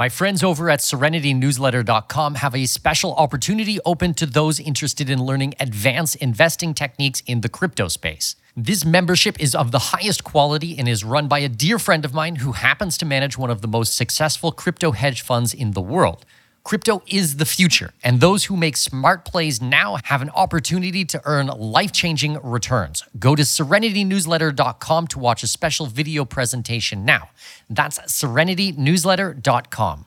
My friends over at serenitynewsletter.com have a special opportunity open to those interested in learning advanced investing techniques in the crypto space. This membership is of the highest quality and is run by a dear friend of mine who happens to manage one of the most successful crypto hedge funds in the world. Crypto is the future, and those who make smart plays now have an opportunity to earn life changing returns. Go to serenitynewsletter.com to watch a special video presentation now. That's serenitynewsletter.com.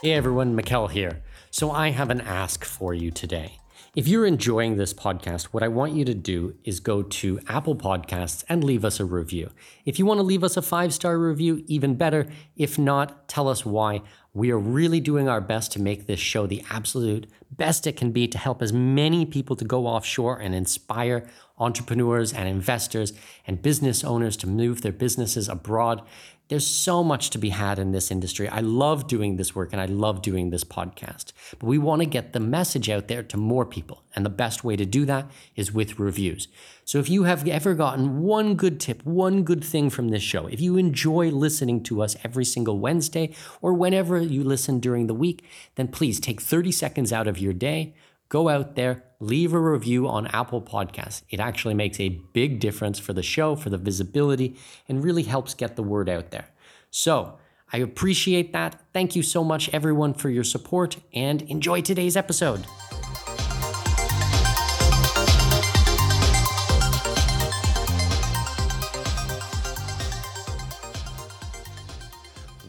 Hey everyone, Mikkel here. So I have an ask for you today. If you're enjoying this podcast, what I want you to do is go to Apple Podcasts and leave us a review. If you want to leave us a five star review, even better. If not, tell us why. We are really doing our best to make this show the absolute best it can be to help as many people to go offshore and inspire entrepreneurs and investors and business owners to move their businesses abroad. There's so much to be had in this industry. I love doing this work and I love doing this podcast. But we want to get the message out there to more people. And the best way to do that is with reviews. So if you have ever gotten one good tip, one good thing from this show, if you enjoy listening to us every single Wednesday or whenever you listen during the week, then please take 30 seconds out of your day go out there, leave a review on Apple Podcasts. It actually makes a big difference for the show, for the visibility, and really helps get the word out there. So, I appreciate that. Thank you so much, everyone, for your support, and enjoy today's episode.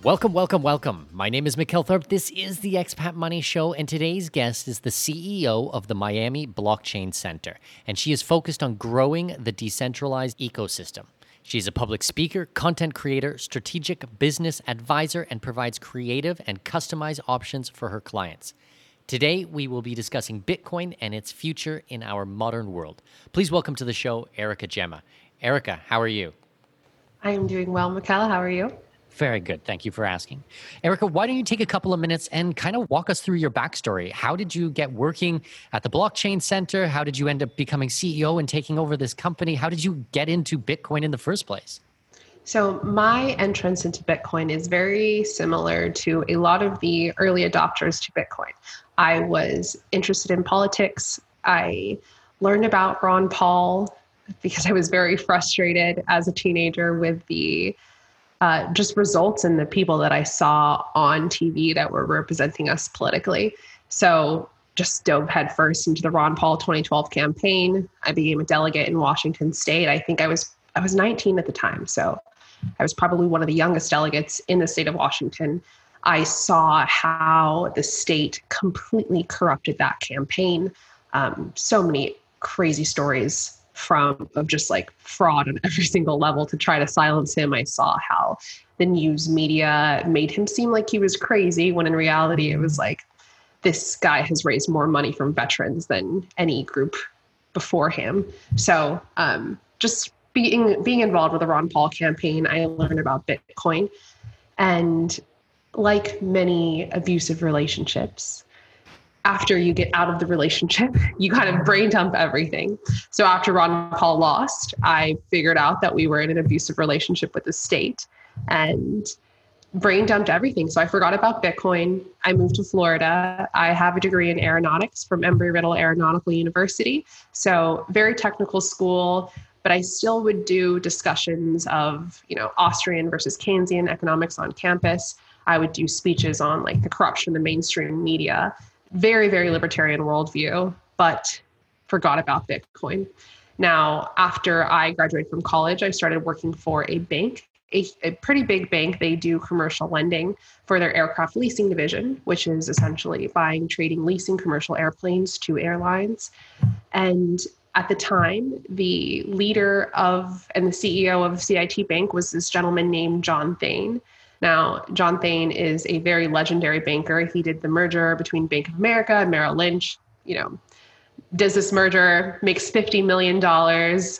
Welcome, welcome, welcome. My name is Mikkel Thorup. This is the Expat Money Show, and today's guest is the CEO of the Miami Blockchain Center, and she is focused on growing the decentralized ecosystem. She's a public speaker, content creator, strategic business advisor, and provides creative and customized options for her clients. Today, we will be discussing Bitcoin and its future in our modern world. Please welcome to the show, Eryka Gemma. Eryka, how are you? I am doing well, Mikkel. How are you? Very good. Thank you for asking. Eryka, why don't you take a couple of minutes and kind of walk us through your backstory? How did you get working at the Blockchain Center? How did you end up becoming CEO and taking over this company? How did you get into Bitcoin in the first place? So, my entrance into Bitcoin is very similar to a lot of the early adopters to Bitcoin. I was interested in politics. I learned about Ron Paul because I was very frustrated as a teenager with the uh, just results in the people that I saw on TV that were representing us politically. So just dove headfirst into the Ron Paul 2012 campaign. I became a delegate in Washington State. I think I was I was 19 at the time, so I was probably one of the youngest delegates in the state of Washington. I saw how the state completely corrupted that campaign. Um, so many crazy stories from of just like fraud on every single level to try to silence him. I saw how the news media made him seem like he was crazy when in reality it was like this guy has raised more money from veterans than any group before him. So um, just being being involved with the Ron Paul campaign, I learned about Bitcoin, and like many abusive relationships, after you get out of the relationship, you kind of brain dump everything. So after Ron Paul lost, I figured out that we were in an abusive relationship with the state and brain dumped everything. So I forgot about Bitcoin. I moved to Florida. I have a degree in aeronautics from Embry-Riddle Aeronautical University. So very technical school, but I still would do discussions of, you know, Austrian versus Keynesian economics on campus. I would do speeches on like the corruption in the mainstream media very, very libertarian worldview, but forgot about Bitcoin. Now, after I graduated from college, I started working for a bank, a, a, pretty big bank. They do commercial lending for their aircraft leasing division, which is essentially buying, trading, leasing commercial airplanes to airlines. And at the time, the leader of and the CEO of CIT Bank was this gentleman named John Thain. Now, John Thain is a very legendary banker. He did the merger between Bank of America and Merrill Lynch. You know, does this merger, makes $50 million.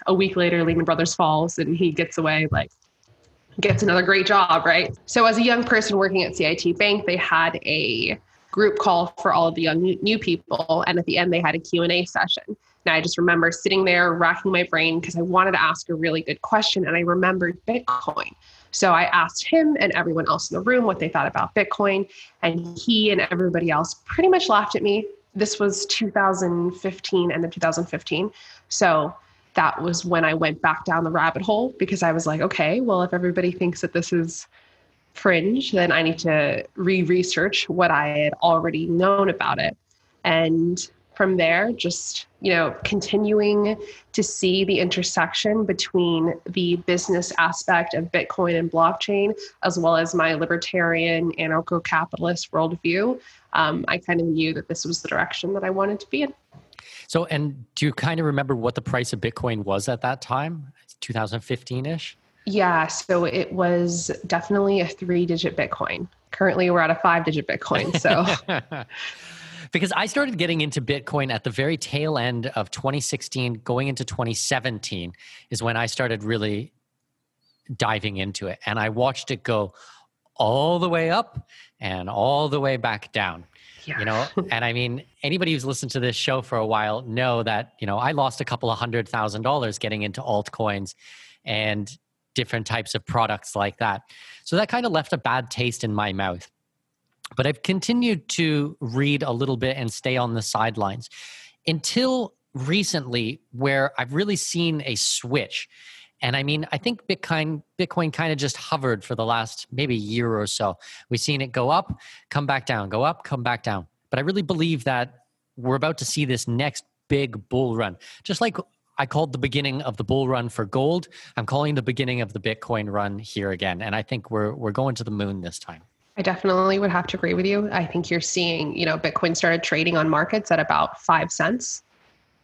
A week later, Lehman Brothers falls and he gets away like, gets another great job, right? So as a young person working at CIT Bank, they had a group call for all of the young new people. And at the end, they had a Q&A session. And I just remember sitting there racking my brain because I wanted to ask a really good question. And I remembered Bitcoin. So I asked him and everyone else in the room what they thought about Bitcoin. And he and everybody else pretty much laughed at me. This was 2015, end of 2015. So that was when I went back down the rabbit hole because I was like, okay, well, if everybody thinks that this is fringe, then I need to re research what I had already known about it. And from there, just you know, continuing to see the intersection between the business aspect of Bitcoin and blockchain, as well as my libertarian anarcho-capitalist worldview, um, I kind of knew that this was the direction that I wanted to be in. So, and do you kind of remember what the price of Bitcoin was at that time, 2015 ish? Yeah, so it was definitely a three digit Bitcoin. Currently, we're at a five digit Bitcoin. So, because I started getting into Bitcoin at the very tail end of 2016, going into 2017 is when I started really diving into it. And I watched it go all the way up and all the way back down. Yeah. You know, and I mean, anybody who's listened to this show for a while know that, you know, I lost a couple of hundred thousand dollars getting into altcoins and different types of products like that. So that kind of left a bad taste in my mouth. But I've continued to read a little bit and stay on the sidelines until recently, where I've really seen a switch. And I mean, I think Bitcoin Bitcoin kind of just hovered for the last maybe year or so. We've seen it go up, come back down, go up, come back down. But I really believe that we're about to see this next big bull run. Just like I called the beginning of the bull run for gold, I'm calling the beginning of the Bitcoin run here again. And I think we're we're going to the moon this time. I definitely would have to agree with you. I think you're seeing, you know, Bitcoin started trading on markets at about five cents.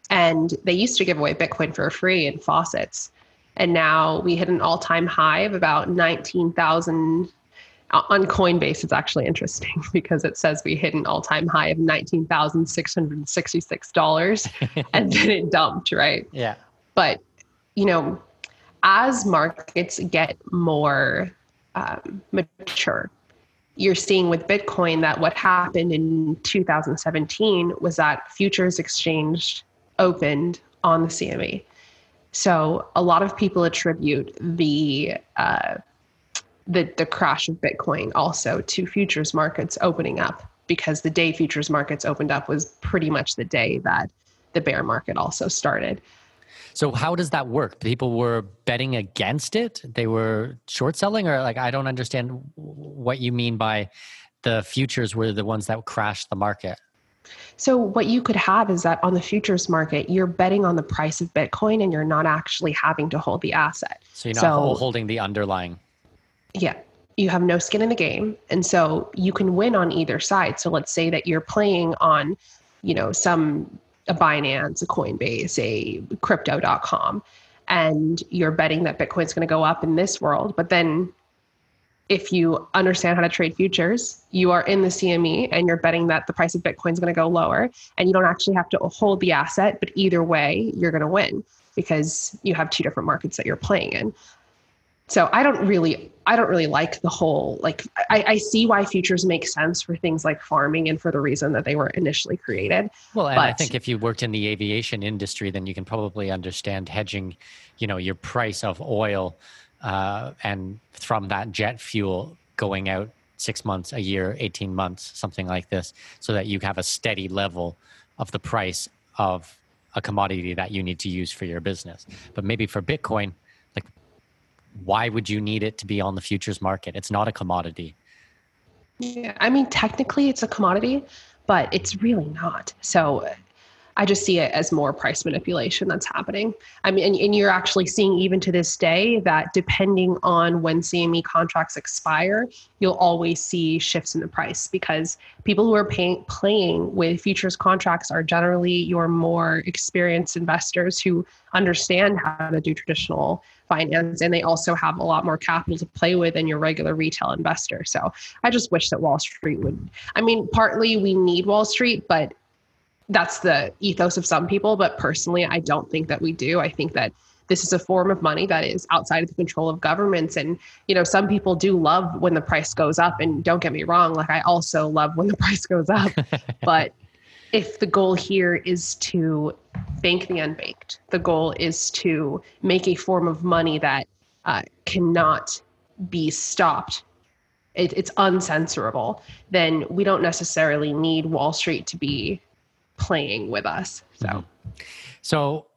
And they used to give away Bitcoin for free in faucets. And now we hit an all time high of about 19,000 uh, on Coinbase. It's actually interesting because it says we hit an all time high of $19,666 and then it dumped, right? Yeah. But, you know, as markets get more um, mature, you're seeing with Bitcoin that what happened in 2017 was that futures exchange opened on the CME. So a lot of people attribute the uh, the the crash of Bitcoin also to futures markets opening up because the day futures markets opened up was pretty much the day that the bear market also started. So how does that work? People were betting against it. They were short selling, or like I don't understand what you mean by the futures were the ones that crashed the market. So what you could have is that on the futures market, you're betting on the price of Bitcoin, and you're not actually having to hold the asset. So you're not so, holding the underlying. Yeah, you have no skin in the game, and so you can win on either side. So let's say that you're playing on, you know, some a Binance, a Coinbase, a crypto.com, and you're betting that Bitcoin's going to go up in this world. But then if you understand how to trade futures, you are in the CME and you're betting that the price of Bitcoin is going to go lower and you don't actually have to hold the asset, but either way, you're going to win because you have two different markets that you're playing in so i don't really i don't really like the whole like I, I, see why futures make sense for things like farming and for the reason that they were initially created well and but, i think if you worked in the aviation industry then you can probably understand hedging you know your price of oil uh, and from that jet fuel going out six months a year 18 months something like this so that you have a steady level of the price of a commodity that you need to use for your business. But maybe for bitcoin why would you need it to be on the futures market? It's not a commodity. Yeah, I mean, technically it's a commodity, but it's really not. So I just see it as more price manipulation that's happening. I mean, and, and, you're actually seeing even to this day that depending on when CME contracts expire, you'll always see shifts in the price because people who are playing with futures contracts are generally your more experienced investors who understand how to do traditional finance and they also have a lot more capital to play with than your regular retail investor. So I just wish that Wall Street would, I mean, partly we need Wall Street, but that's the ethos of some people, but personally, I don't think that we do. I think that this is a form of money that is outside of the control of governments. And, you know, some people do love when the price goes up. And don't get me wrong, like I also love when the price goes up. but if the goal here is to bank the unbanked, the goal is to make a form of money that uh, cannot be stopped it, it's uncensorable, then we don't necessarily need Wall Street to be playing with us. So, mm-hmm. so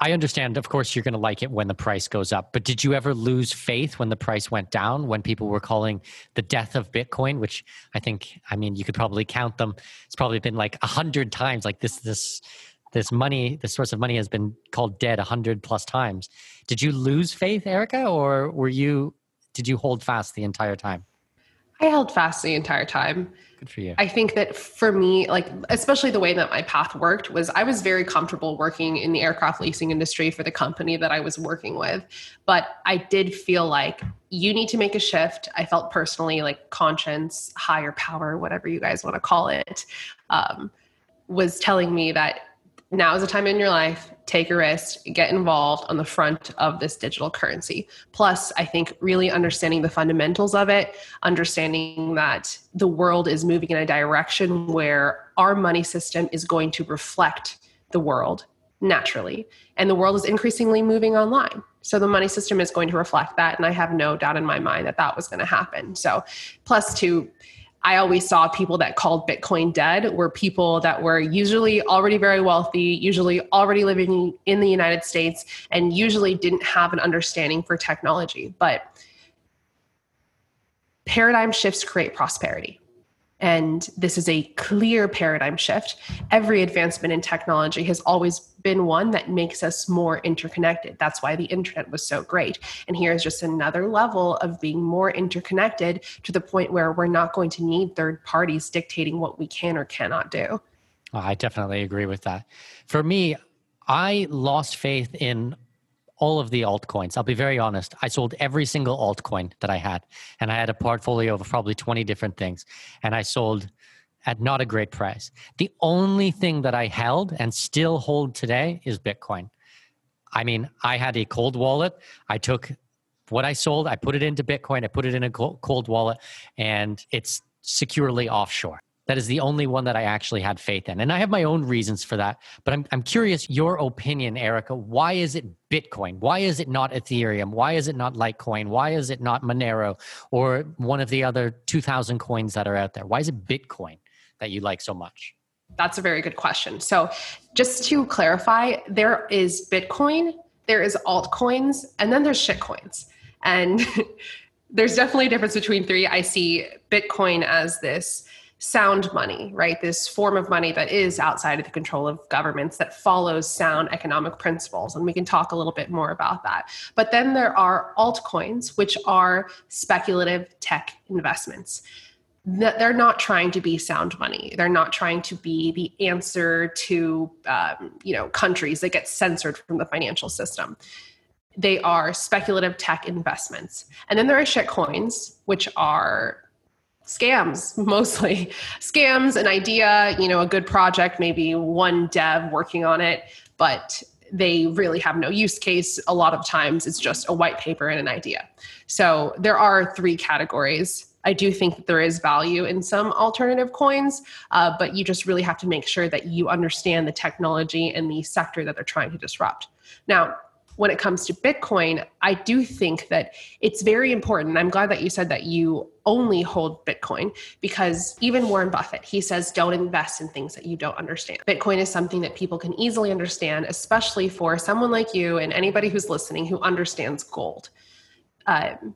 I understand, of course, you're going to like it when the price goes up. But did you ever lose faith when the price went down? When people were calling the death of Bitcoin, which I think, I mean, you could probably count them. It's probably been like a hundred times. Like this, this, this money, this source of money has been called dead a hundred plus times. Did you lose faith, Eryka, or were you? Did you hold fast the entire time? I held fast the entire time. Good for you. I think that for me, like, especially the way that my path worked was I was very comfortable working in the aircraft leasing industry for the company that I was working with. But I did feel like you need to make a shift. I felt personally like conscience, higher power, whatever you guys want to call it, um, was telling me that now is the time in your life. Take a risk. Get involved on the front of this digital currency. Plus i think really understanding the fundamentals of it understanding that the world is moving in a direction where our money system is going to reflect the world naturally. And the world is increasingly moving online. So the money system is going to reflect that. And i have no doubt in my mind that that was going to happen. So plus to I always saw people that called Bitcoin dead were people that were usually already very wealthy, usually already living in the United States, and usually didn't have an understanding for technology. But paradigm shifts create prosperity. And this is a clear paradigm shift. Every advancement in technology has always been one that makes us more interconnected. That's why the internet was so great. And here's just another level of being more interconnected to the point where we're not going to need third parties dictating what we can or cannot do. I definitely agree with that. For me, I lost faith in all of the altcoins. I'll be very honest. I sold every single altcoin that I had, and I had a portfolio of probably 20 different things, and I sold at not a great price. The only thing that I held and still hold today is Bitcoin. I mean, I had a cold wallet. I took what I sold, I put it into Bitcoin, I put it in a cold wallet, and it's securely offshore. That is the only one that I actually had faith in. And I have my own reasons for that. But I'm, I'm curious your opinion, Eryka. Why is it Bitcoin? Why is it not Ethereum? Why is it not Litecoin? Why is it not Monero or one of the other 2,000 coins that are out there? Why is it Bitcoin that you like so much? That's a very good question. So, just to clarify, there is Bitcoin, there is altcoins, and then there's shitcoins. And there's definitely a difference between three. I see Bitcoin as this sound money, right? This form of money that is outside of the control of governments that follows sound economic principles. And we can talk a little bit more about that. But then there are altcoins, which are speculative tech investments. They're not trying to be sound money. They're not trying to be the answer to, um, you know, countries that get censored from the financial system they are speculative tech investments. And then there are shit coins, which are scams mostly. Scams an idea you know a good project maybe one dev working on it but they really have no use case. A lot of times it's just a white paper and an idea. So there are three categories. I do think that there is value in some alternative coins uh, but you just really have to make sure that you understand the technology and the sector that they're trying to disrupt. Now when it comes to Bitcoin, I do think that it's very important. I'm glad that you said that you only hold Bitcoin because even Warren Buffett, he says, don't invest in things that you don't understand. Bitcoin is something that people can easily understand, especially for someone like you and anybody who's listening who understands gold. Um,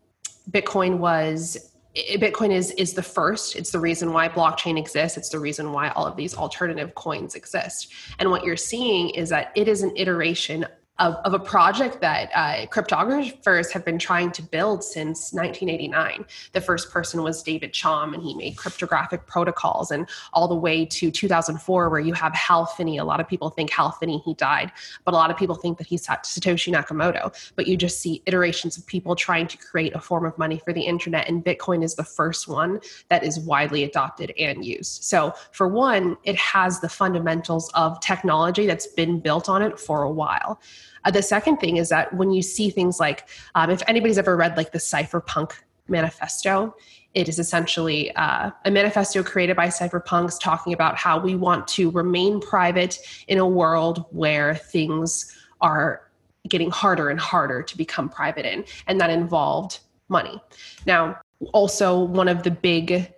Bitcoin was Bitcoin is is the first. It's the reason why blockchain exists. It's the reason why all of these alternative coins exist. And what you're seeing is that it is an iteration of, of a project that uh, cryptographers have been trying to build since 1989. The first person was David Chaum, and he made cryptographic protocols, and all the way to 2004, where you have Hal Finney. A lot of people think Hal Finney he died, but a lot of people think that he's Satoshi Nakamoto. But you just see iterations of people trying to create a form of money for the internet, and Bitcoin is the first one that is widely adopted and used. So, for one, it has the fundamentals of technology that's been built on it for a while. Uh, the second thing is that when you see things like, um, if anybody's ever read like the Cypherpunk manifesto, it is essentially uh, a manifesto created by cypherpunks talking about how we want to remain private in a world where things are getting harder and harder to become private in, and that involved money. Now, also, one of the big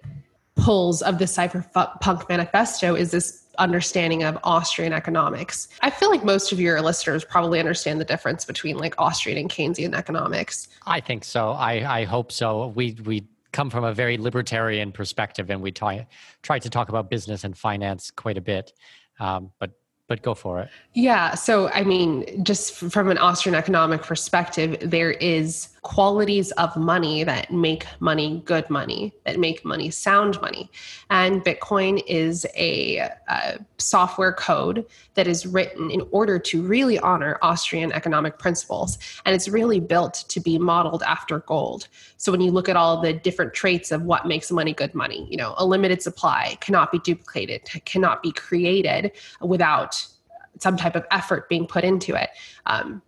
pulls of the cypherpunk manifesto is this understanding of Austrian economics. I feel like most of your listeners probably understand the difference between like Austrian and Keynesian economics. I think so. I, I hope so. We we come from a very libertarian perspective, and we try try to talk about business and finance quite a bit. Um, but but go for it. Yeah. So, I mean, just from an Austrian economic perspective, there is qualities of money that make money good money, that make money sound money. And Bitcoin is a, software code that is written in order to really honor Austrian economic principles. And it's really built to be modeled after gold. So, when you look at all the different traits of what makes money good money, you know, a limited supply cannot be duplicated, cannot be created without some type of effort being put into it. Um,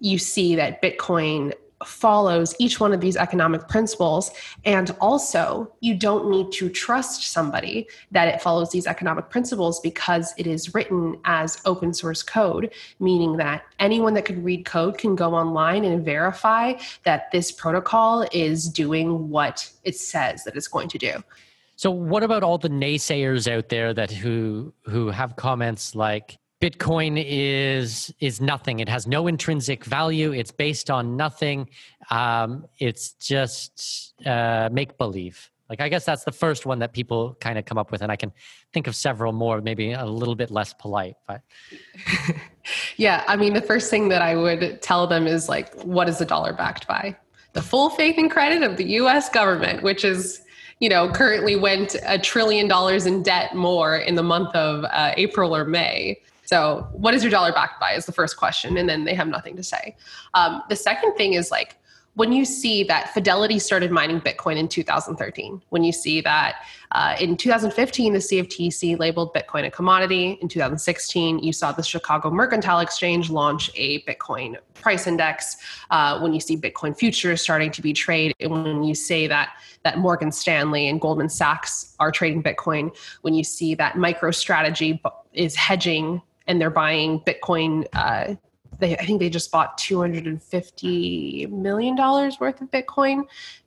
you see that Bitcoin follows each one of these economic principles. And also, you don't need to trust somebody that it follows these economic principles because it is written as open source code, meaning that anyone that can read code can go online and verify that this protocol is doing what it says that it's going to do. So what about all the naysayers out there that who who have comments like Bitcoin is is nothing. It has no intrinsic value. It's based on nothing. Um, it's just uh, make believe. Like I guess that's the first one that people kind of come up with, and I can think of several more, maybe a little bit less polite. But yeah, I mean, the first thing that I would tell them is like, what is the dollar backed by? The full faith and credit of the U.S. government, which is you know currently went a trillion dollars in debt more in the month of uh, April or May so, what is your dollar backed by? Is the first question, and then they have nothing to say. Um, the second thing is like when you see that Fidelity started mining Bitcoin in 2013, when you see that uh, in 2015 the CFTC labeled Bitcoin a commodity, in 2016 you saw the Chicago Mercantile Exchange launch a Bitcoin price index, uh, when you see Bitcoin futures starting to be traded, and when you say that that Morgan Stanley and Goldman Sachs are trading Bitcoin, when you see that MicroStrategy is hedging and they're buying Bitcoin. Uh, they, I think they just bought two hundred and fifty million dollars worth of Bitcoin.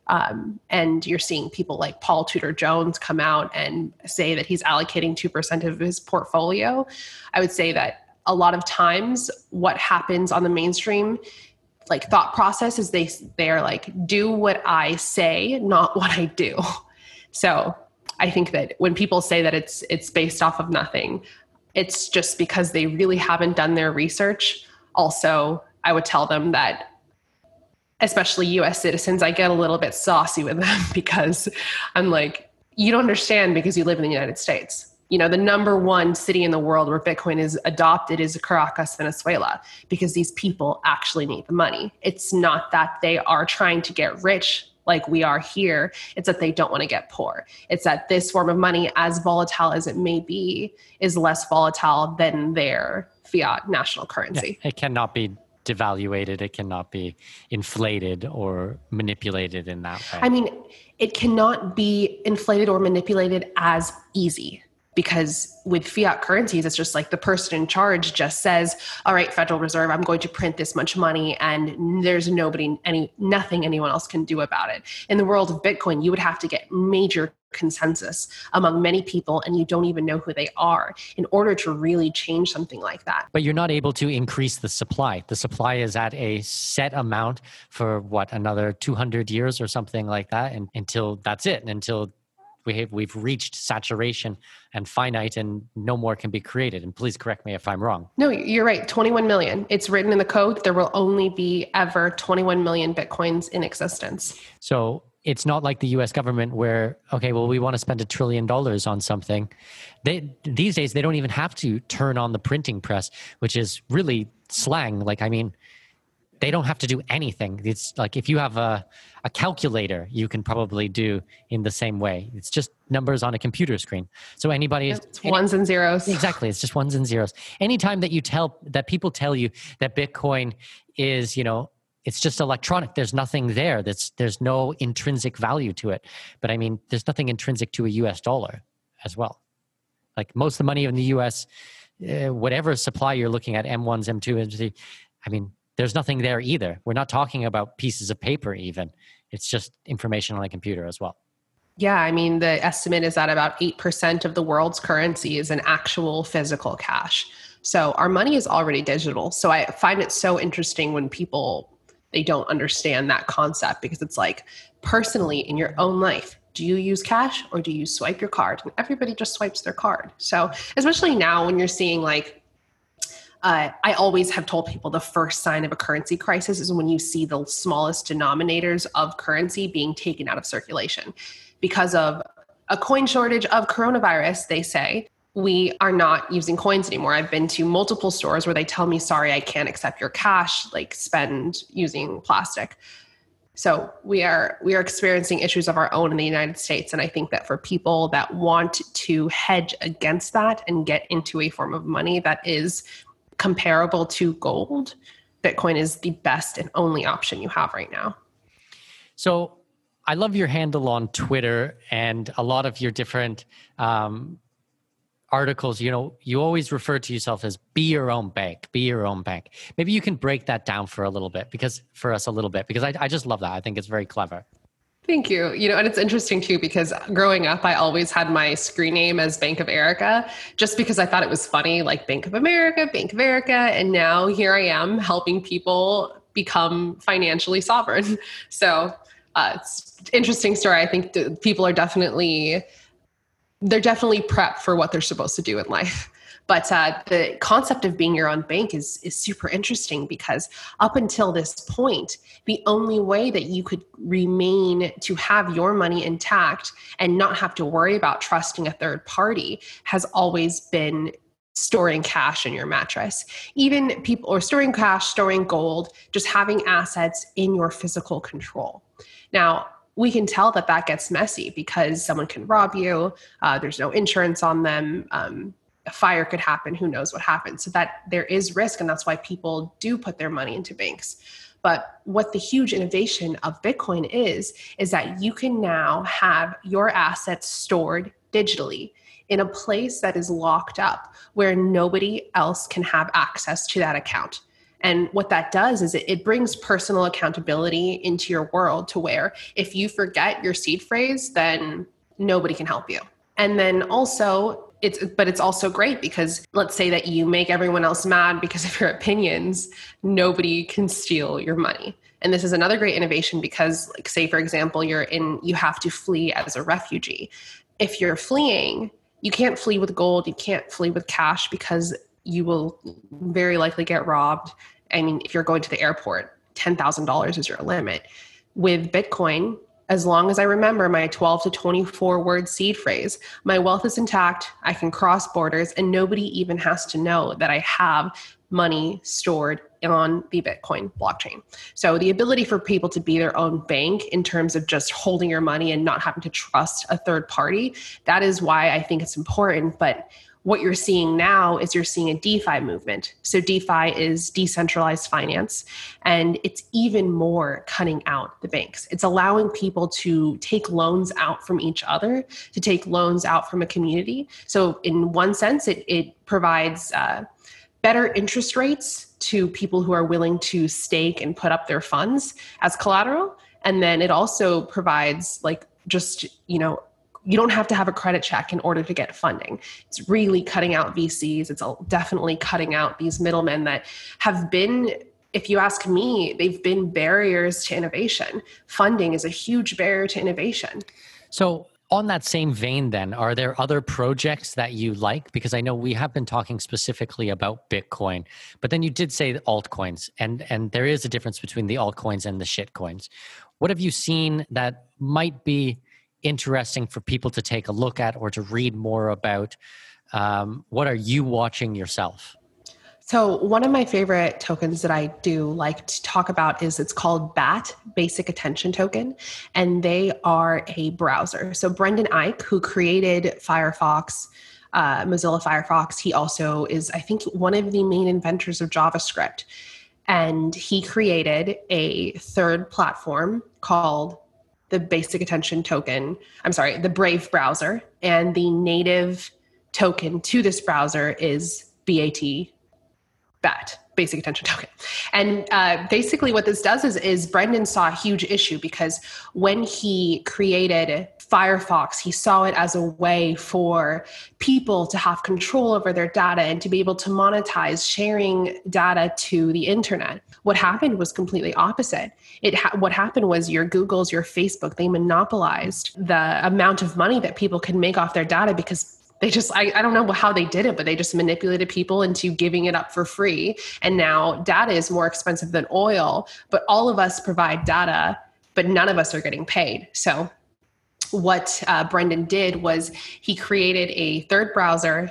Um, and you're seeing people like Paul Tudor Jones come out and say that he's allocating two percent of his portfolio. I would say that a lot of times what happens on the mainstream like thought process is they they're like do what I say, not what I do. So I think that when people say that it's it's based off of nothing, it's just because they really haven't done their research. Also, I would tell them that especially US citizens, I get a little bit saucy with them because I'm like, you don't understand because you live in the United States. You know, the number one city in the world where Bitcoin is adopted is Caracas, Venezuela, because these people actually need the money. It's not that they are trying to get rich like we are here. It's that they don't want to get poor. It's that this form of money, as volatile as it may be, is less volatile than their fiat national currency. Yeah, it cannot be devaluated, it cannot be inflated or manipulated in that way. I mean, it cannot be inflated or manipulated as easy because with fiat currencies it's just like the person in charge just says all right federal reserve i'm going to print this much money and there's nobody any nothing anyone else can do about it in the world of bitcoin you would have to get major consensus among many people and you don't even know who they are in order to really change something like that. But you're not able to increase the supply. The supply is at a set amount for what, another 200 years or something like that, and until that's it, until we have, we've reached saturation and finite and no more can be created. And please correct me if i'm wrong. No you're right. 21 million. It's written in the code there will only be ever 21 million bitcoins in existence. So it's not like the US government where, okay, well, we want to spend a trillion dollars on something. They, these days, they don't even have to turn on the printing press, which is really slang. Like, I mean, they don't have to do anything. It's like if you have a, a calculator, you can probably do in the same way. It's just numbers on a computer screen. So anybody it's any, ones and zeros. Exactly. It's just ones and zeros. Anytime that you tell that people tell you that Bitcoin is, you know, it's just electronic there's nothing there that's there's no intrinsic value to it but i mean there's nothing intrinsic to a us dollar as well like most of the money in the us uh, whatever supply you're looking at m1s M2s, m3 i mean there's nothing there either. We're not talking about pieces of paper even. It's just information on a computer as well. Yeah, I mean, the estimate is that about 8% of the world's currency is an actual physical cash. So our money is already digital. So I find it so interesting when people they don't understand that concept because it's like personally in your own life do you use cash or do you swipe your card? And everybody just swipes their card. So especially now when you're seeing like uh, I always have told people the first sign of a currency crisis is when you see the smallest denominators of currency being taken out of circulation because of a coin shortage of coronavirus, they say we are not using coins anymore. I've been to multiple stores where they tell me, sorry, I can't accept your cash, like spend using plastic. So we are we are experiencing issues of our own in the United States. And I think that for people that want to hedge against that and get into a form of money that is comparable to gold, Bitcoin is the best and only option you have right now. So I love your handle on Twitter and a lot of your different um, articles, you know, you always refer to yourself as be your own bank, be your own bank. Maybe you can break that down for a little bit because for us a little bit, because I, I just love that. I think it's very clever. Thank you. You know, and it's interesting too because growing up, I always had my screen name as Bank of Eryka just because I thought it was funny, like Bank of America, Bank of Eryka. And now here I am helping people become financially sovereign. So uh, it's interesting story. I think people are definitely they're definitely prepped for what they're supposed to do in life. But uh, the concept of being your own bank is is super interesting because up until this point, the only way that you could remain to have your money intact and not have to worry about trusting a third party has always been storing cash in your mattress. Even people or storing cash, storing gold, just having assets in your physical control. Now, we can tell that that gets messy because someone can rob you. Uh, there's no insurance on them. Um, a fire could happen. Who knows what happens? So that there is risk, and that's why people do put their money into banks. But what the huge innovation of Bitcoin is, is that you can now have your assets stored digitally in a place that is locked up where nobody else can have access to that account. And what that does is it, it brings personal accountability into your world to where if you forget your seed phrase, then nobody can help you. And then also, it's but it's also great because let's say that you make everyone else mad because of your opinions, nobody can steal your money. And this is another great innovation because like say for example, you're in you have to flee as a refugee. If you're fleeing, you can't flee with gold, you can't flee with cash because you will very likely get robbed I mean, if you're going to the airport, $10,000 is your limit. With Bitcoin, as long as I remember my 12 to 24 word seed phrase, my wealth is intact, I can cross borders, and nobody even has to know that I have money stored on the Bitcoin blockchain. So, the ability for people to be their own bank in terms of just holding your money and not having to trust a third party, that is why I think it's important. But what you're seeing now is you're seeing a DeFi movement. So, DeFi is decentralized finance, and it's even more cutting out the banks. It's allowing people to take loans out from each other, to take loans out from a community. So, in one sense, it, it provides uh, better interest rates to people who are willing to stake and put up their funds as collateral. And then it also provides, like, just, you know, you don't have to have a credit check in order to get funding. It's really cutting out VCs. It's definitely cutting out these middlemen that have been if you ask me, they've been barriers to innovation. Funding is a huge barrier to innovation. So, on that same vein, then, are there other projects that you like? Because I know we have been talking specifically about Bitcoin, but then you did say altcoins, and and there is a difference between the altcoins and the shitcoins. What have you seen that might be interesting for people to take a look at or to read more about? Um, what are you watching yourself? So, one of my favorite tokens that I do like to talk about is it's called BAT, Basic Attention Token, and they are a browser. So, Brendan Eich, who created Firefox, uh, Mozilla Firefox, he also is, I think, one of the main inventors of JavaScript. And he created a third platform called the Basic Attention Token. I'm sorry, the Brave browser. And the native token to this browser is BAT BAT, basic attention token. And uh, basically, what this does is, is Brendan saw a huge issue because when he created Firefox, he saw it as a way for people to have control over their data and to be able to monetize sharing data to the internet. What happened was completely opposite. It ha- what happened was your Googles, your Facebook, they monopolized the amount of money that people could make off their data because they just I, I don't know how they did it but they just manipulated people into giving it up for free. And now data is more expensive than oil but all of us provide data but none of us are getting paid. So what uh, brendan did was he created a third browser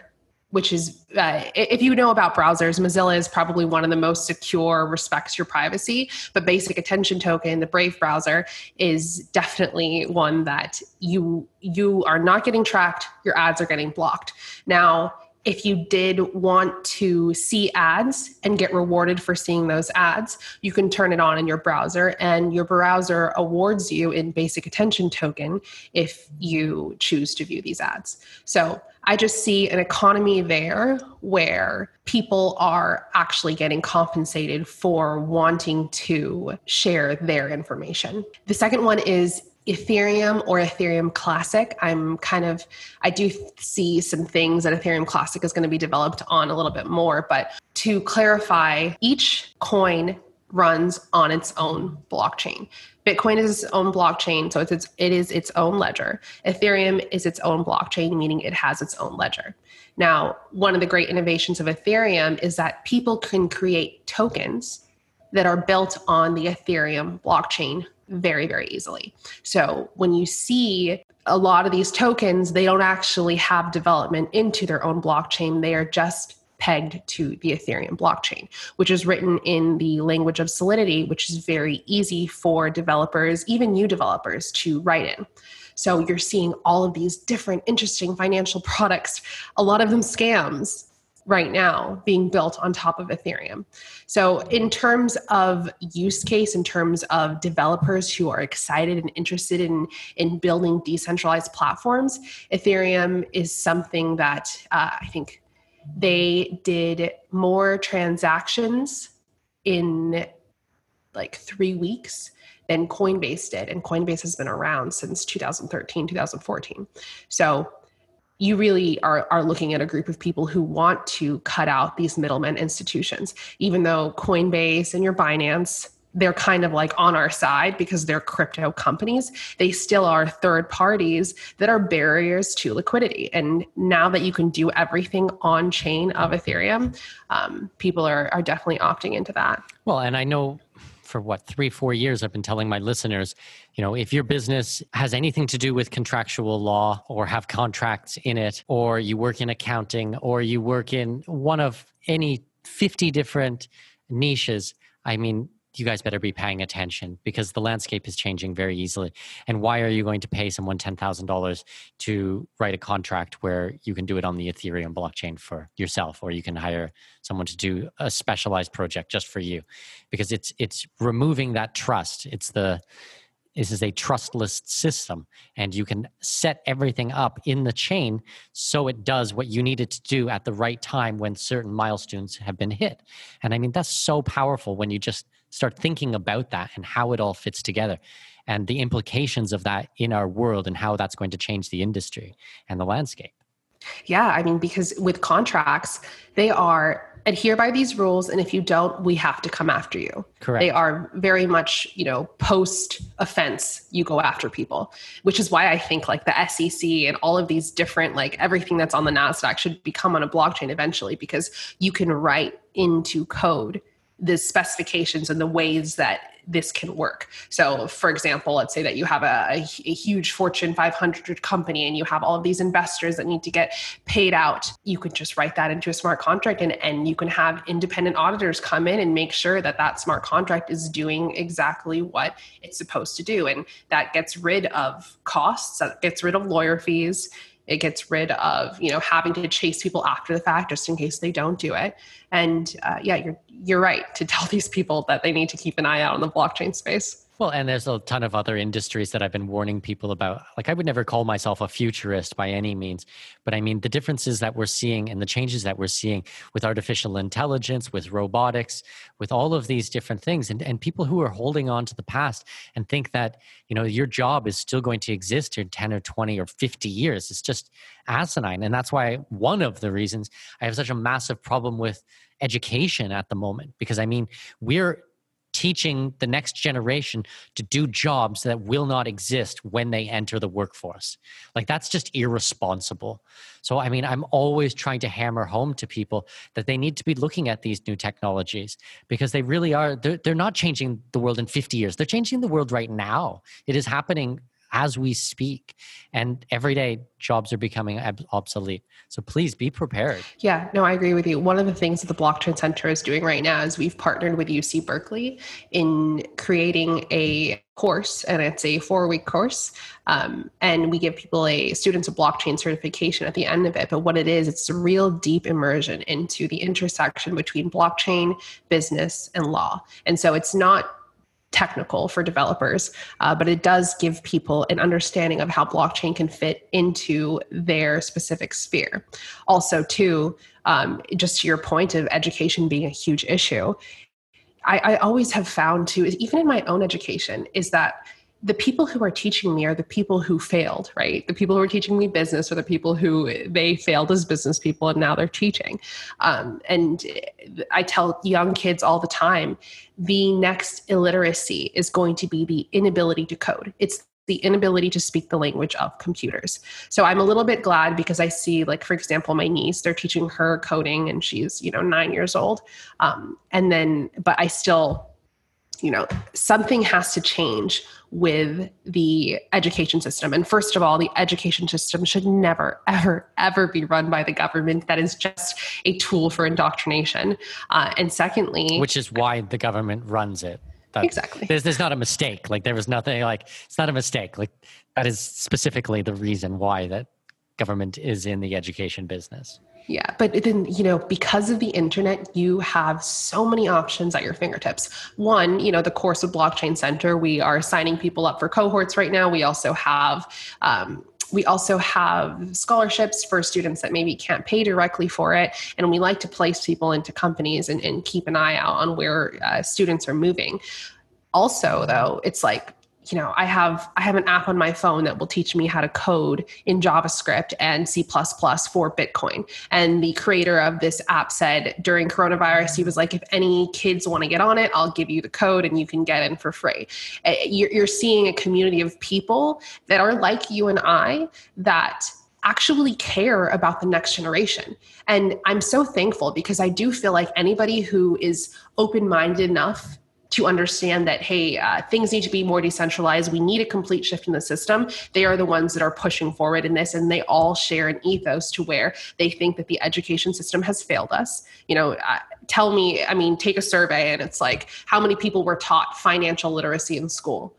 which is uh, if you know about browsers mozilla is probably one of the most secure respects your privacy but basic attention token the brave browser is definitely one that you you are not getting tracked your ads are getting blocked now if you did want to see ads and get rewarded for seeing those ads, you can turn it on in your browser, and your browser awards you in basic attention token if you choose to view these ads. So I just see an economy there where people are actually getting compensated for wanting to share their information. The second one is Ethereum or Ethereum Classic. I'm kind of, I do see some things that Ethereum Classic is going to be developed on a little bit more. But to clarify, each coin runs on its own blockchain. Bitcoin is its own blockchain, so it's, it's it is its own ledger. Ethereum is its own blockchain, meaning it has its own ledger. Now, one of the great innovations of Ethereum is that people can create tokens that are built on the Ethereum blockchain very, very easily. So when you see a lot of these tokens, they don't actually have development into their own blockchain. They are just pegged to the Ethereum blockchain, which is written in the language of Solidity, which is very easy for developers, even new developers, to write in. So you're seeing all of these different interesting financial products, a lot of them scams right now being built on top of Ethereum. So, in terms of use case, in terms of developers who are excited and interested in, in building decentralized platforms, Ethereum is something that uh, I think they did more transactions in like three weeks than Coinbase did. And Coinbase has been around since 2013, 2014. So you really are, are looking at a group of people who want to cut out these middlemen institutions, even though Coinbase and your Binance they're kind of like on our side because they're crypto companies. They still are third parties that are barriers to liquidity. And now that you can do everything on chain of Ethereum, um, people are, are definitely opting into that. Well, and I know for what three four years i've been telling my listeners you know if your business has anything to do with contractual law or have contracts in it or you work in accounting or you work in one of any 50 different niches i mean you guys better be paying attention because the landscape is changing very easily. And why are you going to pay someone $10,000 to write a contract where you can do it on the Ethereum blockchain for yourself or you can hire someone to do a specialized project just for you? Because it's it's removing that trust. It's the this is a trustless system and you can set everything up in the chain so it does what you need it to do at the right time when certain milestones have been hit and i mean that's so powerful when you just start thinking about that and how it all fits together. and the implications of that in our world and how that's going to change the industry and the landscape. Yeah, I mean, because with contracts, they are adhere by these rules and if you don't we have to come after you correct they are very much you know post offense you go after people which is why i think like the sec and all of these different like everything that's on the nasdaq should become on a blockchain eventually because you can write into code the specifications and the ways that this can work. So, for example, let's say that you have a, a, huge Fortune 500 company and you have all of these investors that need to get paid out. You could just write that into a smart contract and, and you can have independent auditors come in and make sure that that smart contract is doing exactly what it's supposed to do. And that gets rid of costs, that gets rid of lawyer fees it gets rid of you know having to chase people after the fact just in case they don't do it. And uh, yeah you're you're right to tell these people that they need to keep an eye out on the blockchain space well, and there's a ton of other industries that I've been warning people about. Like, I would never call myself a futurist by any means, but I mean, the differences that we're seeing and the changes that we're seeing with artificial intelligence, with robotics, with all of these different things, and, and people who are holding on to the past and think that, you know, your job is still going to exist in 10 or 20 or 50 years. It's just asinine. And that's why one of the reasons I have such a massive problem with education at the moment, because I mean, we're teaching the next generation to do jobs that will not exist when they enter the workforce. Like that's just irresponsible. So, I mean, I'm always trying to hammer home to people that they need to be looking at these new technologies because they really are, they're, they're not changing the world in 50 years. They're changing the world right now. It is happening as we speak. And everyday jobs are becoming obsolete. So please be prepared. Yeah, no, I agree with you. One of the things that the Blockchain Center is doing right now is we've partnered with UC Berkeley in creating a course, and it's a four week course. Um, and we give people a students a blockchain certification at the end of it. But what it is, it's a real deep immersion into the intersection between blockchain, business, and law. And so it's not technical for developers, uh, but it does give people an understanding of how blockchain can fit into their specific sphere. Also, too, um, just to your point of education being a huge issue, I, I always have found too, even in my own education, is that the people who are teaching me are the people who failed, right? The people who are teaching me business are the people who they failed as business people and now they're teaching. Um, and I tell young kids all the time the next illiteracy is going to be the inability to code. It's the inability to speak the language of computers. So I'm a little bit glad because I see, like, for example, my niece, they're teaching her coding and she's, you know, nine years old. Um, and then, but I still, you know, something has to change with the education system. And first of all, the education system should never, ever, ever be run by the government. That is just a tool for indoctrination. Uh, and secondly, which is why the government runs it. That, exactly. There's, there's not a mistake. Like there was nothing like it's not a mistake. Like that is specifically the reason why that government is in the education business. Yeah, but then, you know, because of the internet, you have so many options at your fingertips. One, you know, the course of Blockchain Center, we are signing people up for cohorts right now. We also have, um, we also have scholarships for students that maybe can't pay directly for it. And we like to place people into companies and, and keep an eye out on where uh, students are moving. Also, though, it's like you know i have i have an app on my phone that will teach me how to code in javascript and c++ for bitcoin and the creator of this app said during coronavirus he was like if any kids want to get on it i'll give you the code and you can get in for free uh, you're seeing a community of people that are like you and i that actually care about the next generation. And I'm so thankful because I do feel like anybody who is open minded enough to understand that hey uh, things need to be more decentralized. We need a complete shift in the system. They are the ones that are pushing forward in this and they all share an ethos to where they think that the education system has failed us. You know tell me i mean take a survey and it's like how many people were taught financial literacy in school?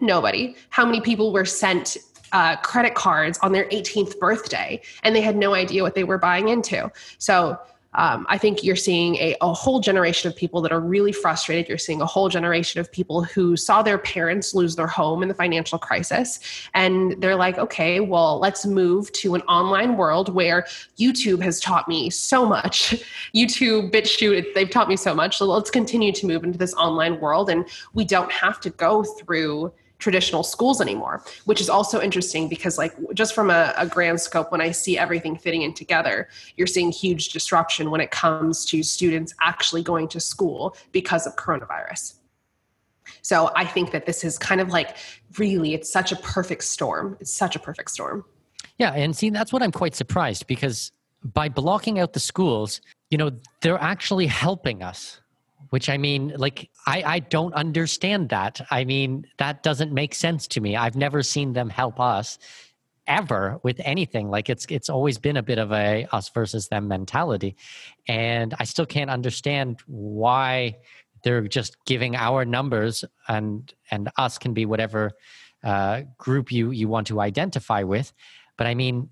Nobody. How many people were sent uh, credit cards on their 18th birthday and they had no idea what they were buying into? So um, I think you're seeing a, a, whole generation of people that are really frustrated. You're seeing a whole generation of people who saw their parents lose their home in the financial crisis. And they're like, okay, well, let's move to an online world where YouTube has taught me so much. YouTube, BitChute, they've taught me so much. So let's continue to move into this online world. And we don't have to go through traditional schools anymore, which is also interesting because, like, just from a, a, grand scope, when I see everything fitting in together, you're seeing huge disruption when it comes to students actually going to school because of coronavirus. So I think that this is kind of like really, it's such a perfect storm. It's such a perfect storm. Yeah. And see, that's what I'm quite surprised because by blocking out the schools, you know, they're actually helping us which I mean, like, I, I don't understand that. I mean, that doesn't make sense to me. I've never seen them help us ever with anything. Like, it's it's always been a bit of a us versus them mentality, and I still can't understand why they're just giving our numbers and and us can be whatever uh, group you you want to identify with. But I mean,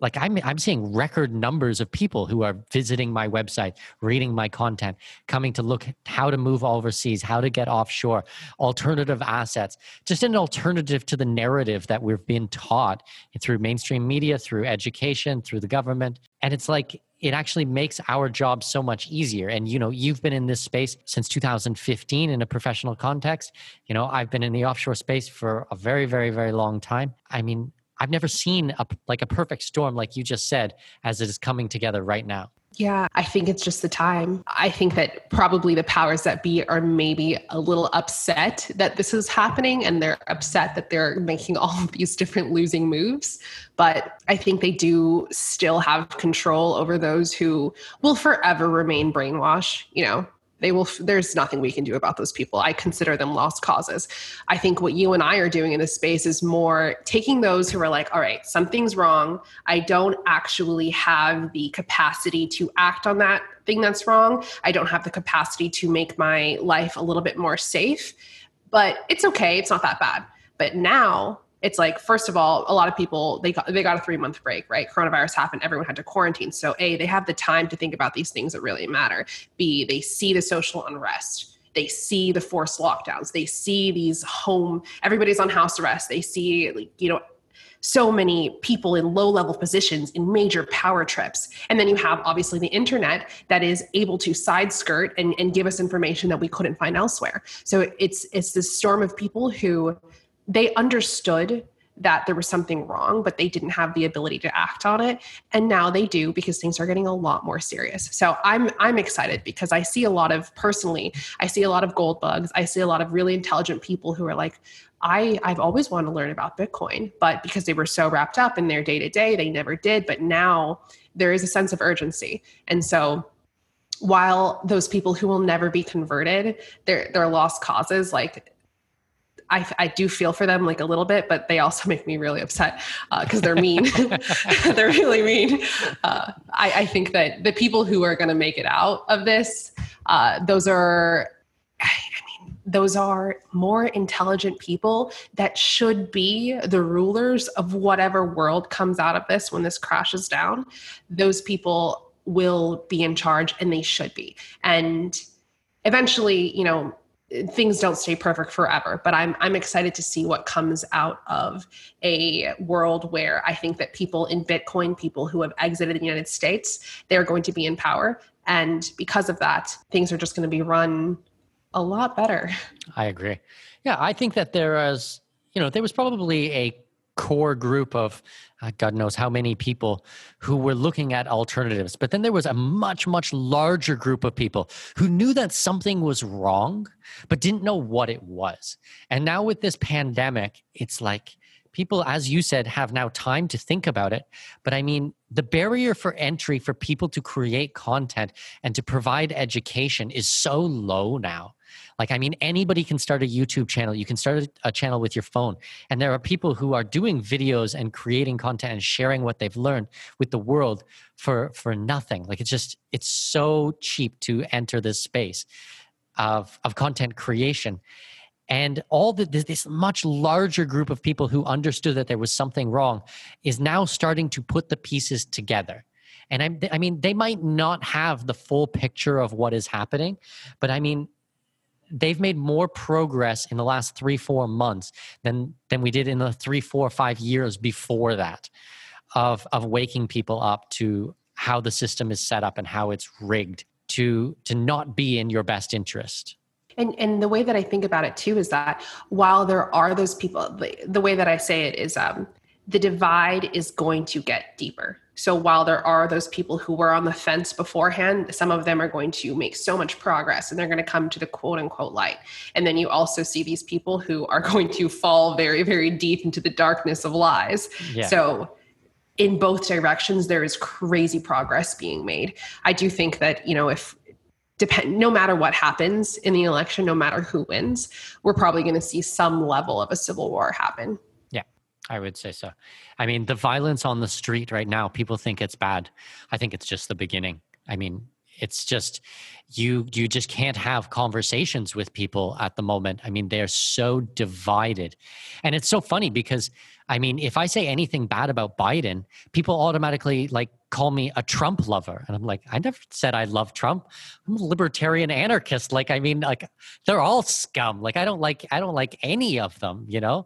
like I'm I'm seeing record numbers of people who are visiting my website, reading my content, coming to look how to move overseas, how to get offshore, alternative assets, just an alternative to the narrative that we've been taught through mainstream media, through education, through the government. And it's like it actually makes our job so much easier. And you know you've been in this space since 2015 in a professional context. You know i've been in the offshore space for a very very very long time. I mean I've never seen a, like a perfect storm, like you just said, as it is coming together right now. Yeah, I think it's just the time. I think that probably the powers that be are maybe a little upset that this is happening and they're upset that they're making all of these different losing moves. But I think they do still have control over those who will forever remain brainwashed. You know, they will there's nothing we can do about those people. I consider them lost causes. I think what you and i are doing in this space is more taking those who are like all right something's wrong. I don't actually have the capacity to act on that thing that's wrong. I don't have the capacity to make my life a little bit more safe. But it's okay. It's not that bad. But now it's like first of all a lot of people they got they got a 3 month break right? Coronavirus happened everyone had to quarantine. So a they have the time to think about these things that really matter. B they see the social unrest. They see the forced lockdowns. They see these home everybody's on house arrest. They see like you know so many people in low level positions in major power trips. And then you have obviously the internet that is able to side skirt and, and give us information that we couldn't find elsewhere. So it's it's this storm of people who they understood that there was something wrong, but they didn't have the ability to act on it. And now they do because things are getting a lot more serious. So I'm I'm excited because I see a lot of personally, I see a lot of gold bugs. I see a lot of really intelligent people who are like, I, I've always wanted to learn about Bitcoin, but because they were so wrapped up in their day to day, they never did. But now there is a sense of urgency. And so while those people who will never be converted, they're, they're lost causes, like I, I do feel for them like a little bit, but they also make me really upset because uh, they're mean. they're really mean. Uh, I, I, think that the people who are going to make it out of this, uh, those are, I mean, those are more intelligent people that should be the rulers of whatever world comes out of this when this crashes down. Those people will be in charge and they should be. And eventually, you know, things don't stay perfect forever but i'm i'm excited to see what comes out of a world where i think that people in bitcoin people who have exited the united states they're going to be in power. And because of that things are just going to be run a lot better. I agree. Yeah i think that there is you know there was probably a core group of uh, God knows how many people who were looking at alternatives. But then there was a much, much larger group of people who knew that something was wrong, but didn't know what it was. And now with this pandemic, it's like people, as you said, have now time to think about it. But I mean, the barrier for entry for people to create content and to provide education is so low now like, I mean, anybody can start a YouTube channel. You can start a channel with your phone. And there are people who are doing videos and creating content and sharing what they've learned with the world for, for nothing. Like, it's just, it's so cheap to enter this space of, of content creation. And all the, this much larger group of people who understood that there was something wrong is now starting to put the pieces together. And I, I mean, they might not have the full picture of what is happening, but I mean, they've made more progress in the last three four months than than we did in the three four five years before that of of waking people up to how the system is set up and how it's rigged to to not be in your best interest And and the way that I think about it too is that while there are those people, the, the way that I say it is um, the divide is going to get deeper. So while there are those people who were on the fence beforehand, some of them are going to make so much progress and they're going to come to the quote unquote light. And then you also see these people who are going to fall very, very deep into the darkness of lies. Yeah. So in both directions, there is crazy progress being made. I do think that, you know, if depend no matter what happens in the election, no matter who wins, we're probably going to see some level of a civil war happen. Yeah, I would say so. I mean, the violence on the street right now, people think it's bad. I think it's just the beginning. I mean, it's just you you just can't have conversations with people at the moment i mean they're so divided and it's so funny because i mean if i say anything bad about biden people automatically like call me a trump lover and i'm like i never said i love trump i'm a libertarian anarchist like i mean like they're all scum like i don't like i don't like any of them you know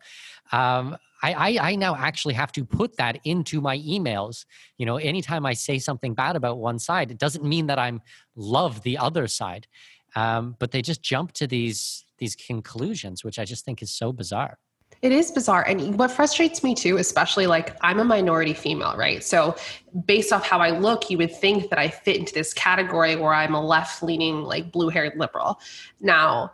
um I, I, I now actually have to put that into my emails. You know, anytime I say something bad about one side, it doesn't mean that I'm love the other side. Um, but they just jump to these these conclusions, which I just think is so bizarre. It is bizarre. And what frustrates me too, especially like I'm a minority female, right? So, based off how I look, you would think that I fit into this category where I'm a left leaning, like blue haired liberal. Now,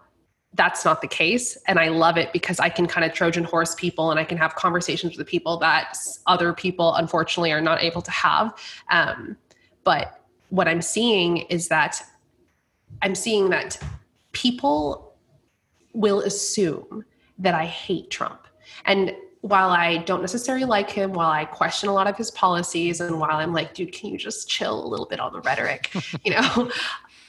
that's not the case. And I love it because I can kind of Trojan horse people and I can have conversations with people that other people, unfortunately, are not able to have. Um, but what I'm seeing is that I'm seeing that people will assume that I hate Trump. And while I don't necessarily like him, while I question a lot of his policies, and while I'm like, dude, can you just chill a little bit on the rhetoric? you know,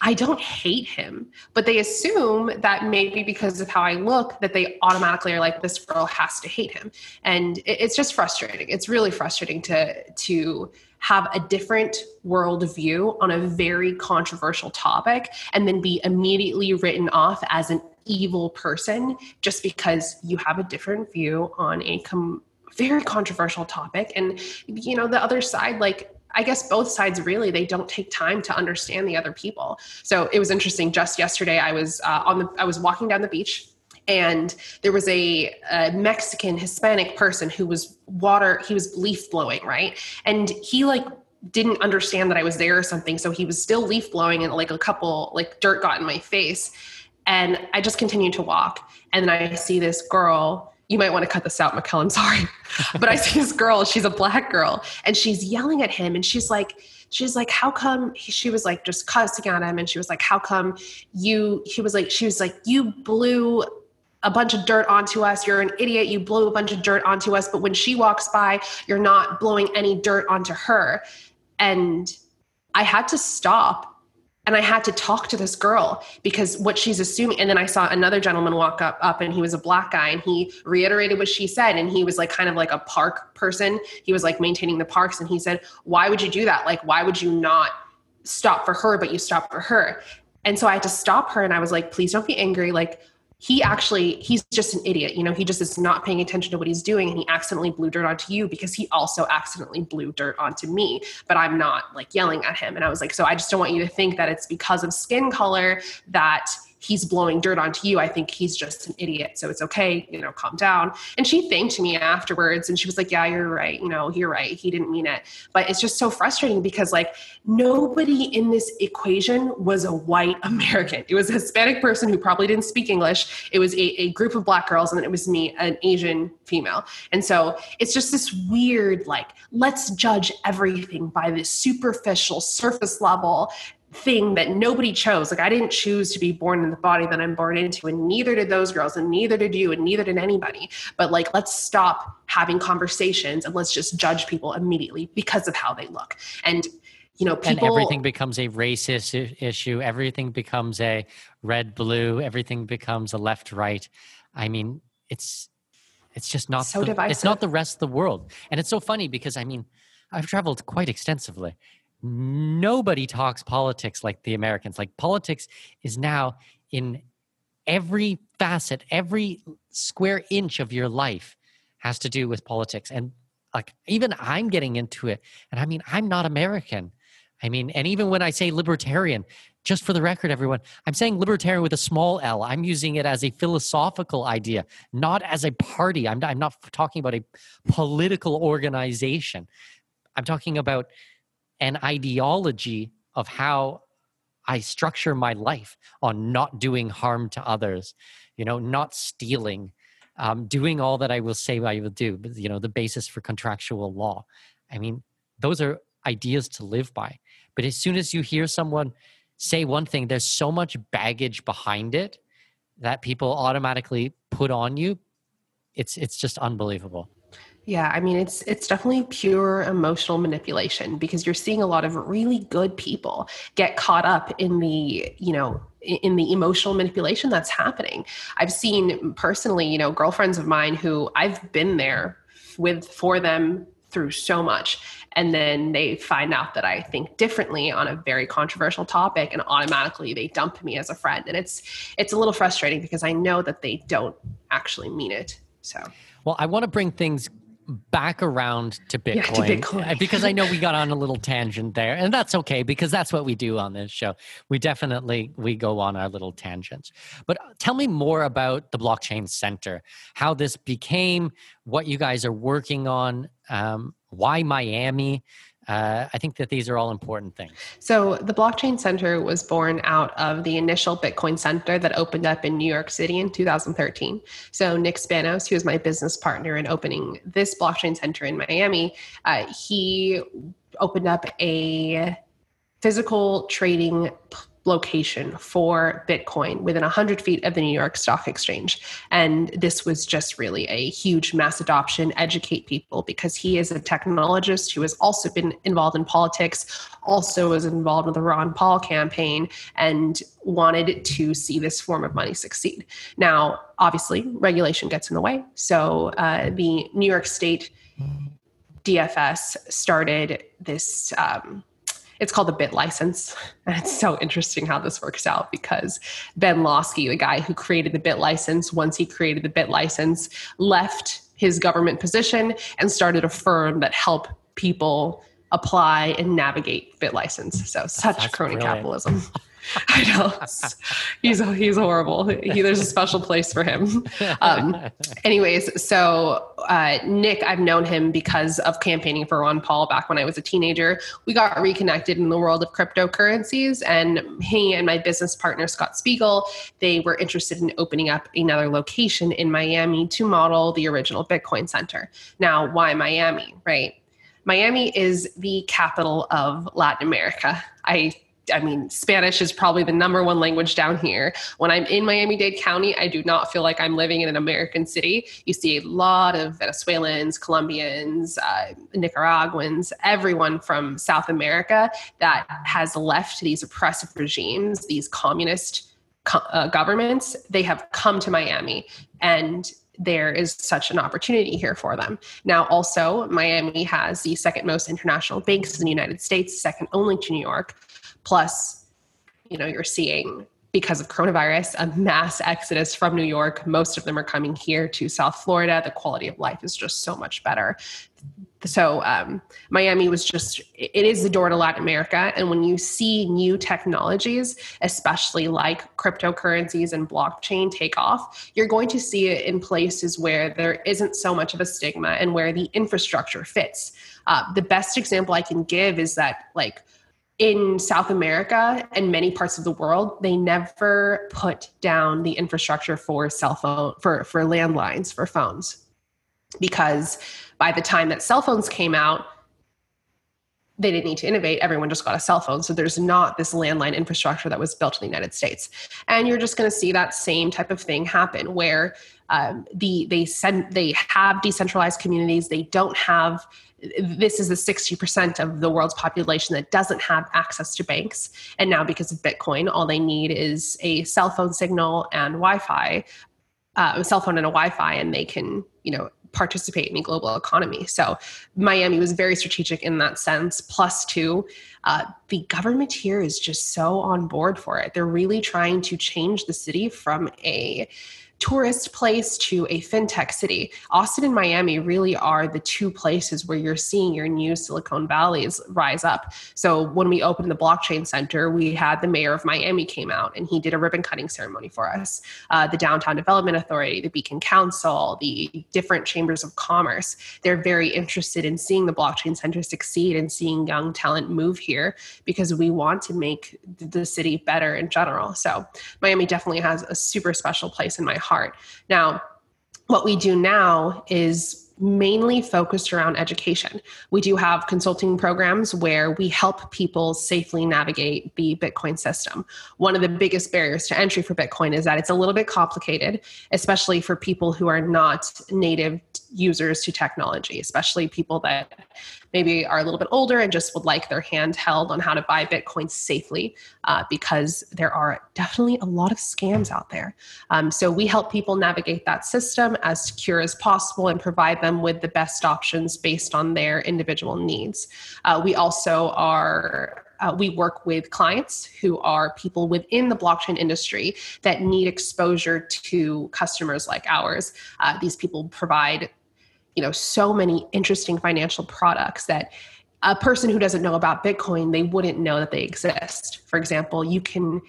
I don't hate him, but they assume that maybe because of how I look, that they automatically are like, this girl has to hate him. And it's just frustrating. It's really frustrating to, to, have a different worldview on a very controversial topic and then be immediately written off as an evil person just because you have a different view on a com- very controversial topic. And, you know, the other side, like, I guess both sides really they don't take time to understand the other people. So it was interesting. Just yesterday, I was uh, on the I was walking down the beach, and there was a, a, Mexican Hispanic person who was water. He was leaf blowing, right? And he like didn't understand that I was there or something, so he was still leaf blowing, and like a couple like dirt got in my face, and I just continued to walk, and then I see this girl you might want to cut this out, Mikkel. Sorry. but I see this girl, she's a black girl, and she's yelling at him. And she's like, she's like, how come she was like just cussing at him? And she was like, how come you, he was like, she was like, you blew a bunch of dirt onto us. You're an idiot. You blew a bunch of dirt onto us. But when she walks by, you're not blowing any dirt onto her. And I had to stop and I had to talk to this girl because what she's assuming. And then I saw another gentleman walk up, up, and he was a black guy, and he reiterated what she said, and he was like kind of like a park person. He was like maintaining the parks, and he said, "Why would you do that? Like, why would you not stop for her, but you stop for her?" And so I had to stop her, and I was like, "Please don't be angry. Like, he actually he's just an idiot. You know he just is not paying attention to what he's doing and he accidentally blew dirt onto you because he also accidentally blew dirt onto me but i'm not like yelling at him. And i was like so i just don't want you to think that it's because of skin color that he's blowing dirt onto you. I think he's just an idiot. So it's okay, you know, calm down. And she thanked me afterwards and she was like, Yeah, you're right. You know, you're right. He didn't mean it. But it's just so frustrating because, like, nobody in this equation was a white American. It was a Hispanic person who probably didn't speak English. It was a, a group of black girls, and then it was me, an Asian female. And so it's just this weird, like, let's judge everything by this superficial, surface level thing that nobody chose. Like I didn't choose to be born in the body that I'm born into, and neither did those girls, and neither did you, and neither did anybody. But like, let's stop having conversations and let's just judge people immediately because of how they look. And you know, people, and everything becomes a racist issue. Everything becomes a red blue. Everything becomes a left right. I mean, it's it's just not so the, divisive. It's not the rest of the world, and it's so funny because I mean, I've traveled quite extensively, nobody talks politics like the Americans. Like politics is now in every facet, every square inch of your life has to do with politics. And like even I'm getting into it. And I mean, I'm not American. I mean, and even when I say libertarian, just for the record, everyone, I'm saying libertarian with a small L. I'm using it as a philosophical idea, not as a party. I'm not, I'm not talking about a political organization. I'm talking about an ideology of how I structure my life on not doing harm to others, you know, not stealing, um, doing all that I will say I will do, you know, the basis for contractual law. I mean, those are ideas to live by. But as soon as you hear someone say one thing, there's so much baggage behind it that people automatically put on you. It's it's just unbelievable. Yeah, I mean it's it's definitely pure emotional manipulation because you're seeing a lot of really good people get caught up in the, you know, in the emotional manipulation that's happening. I've seen personally, you know, girlfriends of mine who I've been there with for them through so much and then they find out that I think differently on a very controversial topic and automatically they dump me as a friend and it's it's a little frustrating because I know that they don't actually mean it. So well, I want to bring things back around to Bitcoin, yeah, to Bitcoin. Uh, because I know we got on a little tangent there, and that's okay because that's what we do on this show. We definitely we go on our little tangents. But uh, tell me more about the Blockchain Center, how this became, what you guys are working on, um, why Miami, uh, I think that these are all important things. So, the Blockchain Center was born out of the initial Bitcoin Center that opened up in New York City in 2013. So, Nick Spanos, who is my business partner in opening this Blockchain Center in Miami, uh, he opened up a physical trading location for Bitcoin within 100 feet of the New York Stock Exchange. And this was just really a huge mass adoption, educate people, because he is a technologist who has also been involved in politics, also was involved with the Ron Paul campaign, and wanted to see this form of money succeed. Now, obviously, regulation gets in the way. So uh, the New York State DFS started this. Um, it's called the bit license. And it's so interesting how this works out because Ben Lawsky, the guy who created the bit license, once he created the bit license, left his government position and started a firm that helped people apply and navigate bit license. So such That's crony brilliant. capitalism. I know. He's he's horrible. He, there's a special place for him. Um, anyways, so uh, Nick, I've known him because of campaigning for Ron Paul back when I was a teenager. We got reconnected in the world of cryptocurrencies, and he and my business partner Scott Spiegel, they were interested in opening up another location in Miami to model the original Bitcoin Center. Now, why Miami? Right. Miami is the capital of Latin America. I I mean, Spanish is probably the number one language down here. When I'm in Miami Dade County, I do not feel like I'm living in an American city. You see a lot of Venezuelans, Colombians, uh, Nicaraguans, everyone from South America that has left these oppressive regimes, these communist uh, governments. They have come to Miami and there is such an opportunity here for them. Now, also, Miami has the second most international banks in the United States, second only to New York. Plus, you know, you're seeing because of coronavirus a mass exodus from New York. Most of them are coming here to South Florida. The quality of life is just so much better. So um, Miami was just it is the door to Latin America, and when you see new technologies, especially like cryptocurrencies and blockchain take off, you're going to see it in places where there isn't so much of a stigma and where the infrastructure fits. Uh, the best example I can give is that like in South America and many parts of the world, they never put down the infrastructure for cell phone for for landlines for phones, because by the time that cell phones came out, they didn't need to innovate. Everyone just got a cell phone, so there's not this landline infrastructure that was built in the United States, and you're just going to see that same type of thing happen where um, the they send they have decentralized communities, they don't have this is the 60% of the world's population that doesn't have access to banks. And now, because of Bitcoin, all they need is a cell phone signal and Wi Fi, uh, a cell phone and a Wi Fi, and they can, you know, participate in the global economy. So Miami was very strategic in that sense. Plus, two, uh, the government here is just so on board for it. They're really trying to change the city from a tourist place to a fintech city. Austin and Miami really are the two places where you're seeing your new Silicon Valleys rise up. So when we opened the blockchain center, we had the mayor of Miami came out and he did a ribbon cutting ceremony for us. Uh, the Downtown Development Authority, the Beacon Council, the different chambers of commerce, they're very interested in seeing the blockchain center succeed and seeing young talent move here because we want to make the city better in general. So Miami definitely has a super special place in my heart. Now, what we do now is mainly focused around education. We do have consulting programs where we help people safely navigate the Bitcoin system. One of the biggest barriers to entry for Bitcoin is that it's a little bit complicated, especially for people who are not native users to technology, especially people that maybe are a little bit older and just would like their hand held on how to buy Bitcoin safely uh, because there are definitely a lot of scams out there. Um, so we help people navigate that system as secure as possible and provide them with the best options based on their individual needs. Uh, we also are uh, we work with clients who are people within the blockchain industry that need exposure to customers like ours. Uh, these people provide you know so many interesting financial products that a person who doesn't know about bitcoin they wouldn't know that they exist. For example you can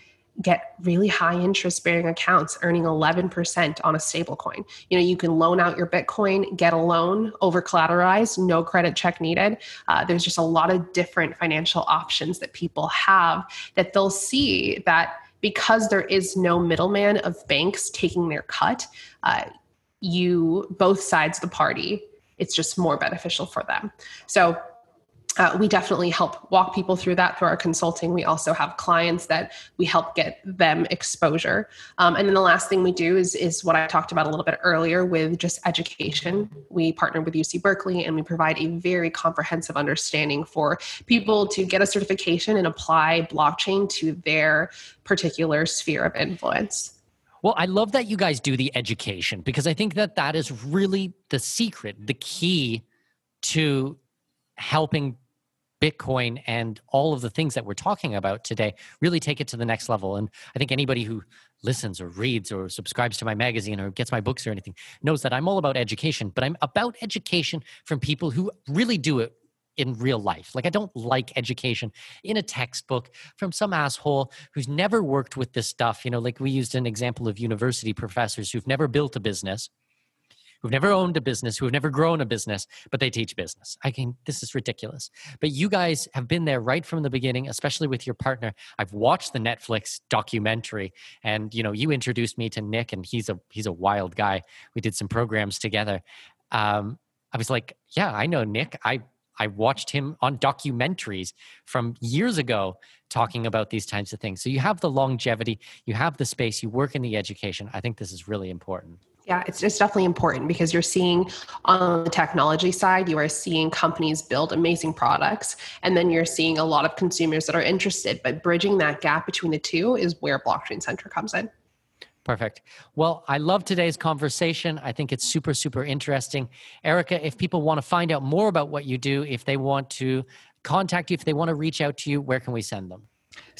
get really high interest bearing accounts earning 11% on a stable coin. You know you can loan out your bitcoin get a loan over collateralized no credit check needed. Uh, there's just a lot of different financial options that people have that they'll see that because there is no middleman of banks taking their cut uh, you both sides the party it's just more beneficial for them so uh, we definitely help walk people through that through our consulting. We also have clients that we help get them exposure. Um, and then the last thing we do is, is what I talked about a little bit earlier with just education. We partner with UC Berkeley and we provide a very comprehensive understanding for people to get a certification and apply blockchain to their particular sphere of influence. Well, I love that you guys do the education because I think that that is really the secret, the key to helping Bitcoin and all of the things that we're talking about today really take it to the next level. And I think anybody who listens or reads or subscribes to my magazine or gets my books or anything knows that I'm all about education, but I'm about education from people who really do it in real life. Like I don't like education in a textbook from some asshole who's never worked with this stuff. You know, like we used an example of university professors who've never built a business, who've never owned a business, who have never grown a business, but they teach business. I mean, this is ridiculous. But you guys have been there right from the beginning, especially with your partner. I've watched the Netflix documentary, and you know, you introduced me to Nick, and he's a he's a wild guy. We did some programs together. Um, I was like, yeah, I know Nick. I I watched him on documentaries from years ago talking about these types of things. So you have the longevity, you have the space, you work in the education. I think this is really important. Yeah, it's, it's definitely important because you're seeing on the technology side, you are seeing companies build amazing products, and then you're seeing a lot of consumers that are interested. But bridging that gap between the two is where Blockchain Center comes in. Perfect. Well, I love today's conversation. I think it's super, super interesting. Eryka, if people want to find out more about what you do, if they want to contact you, if they want to reach out to you, where can we send them?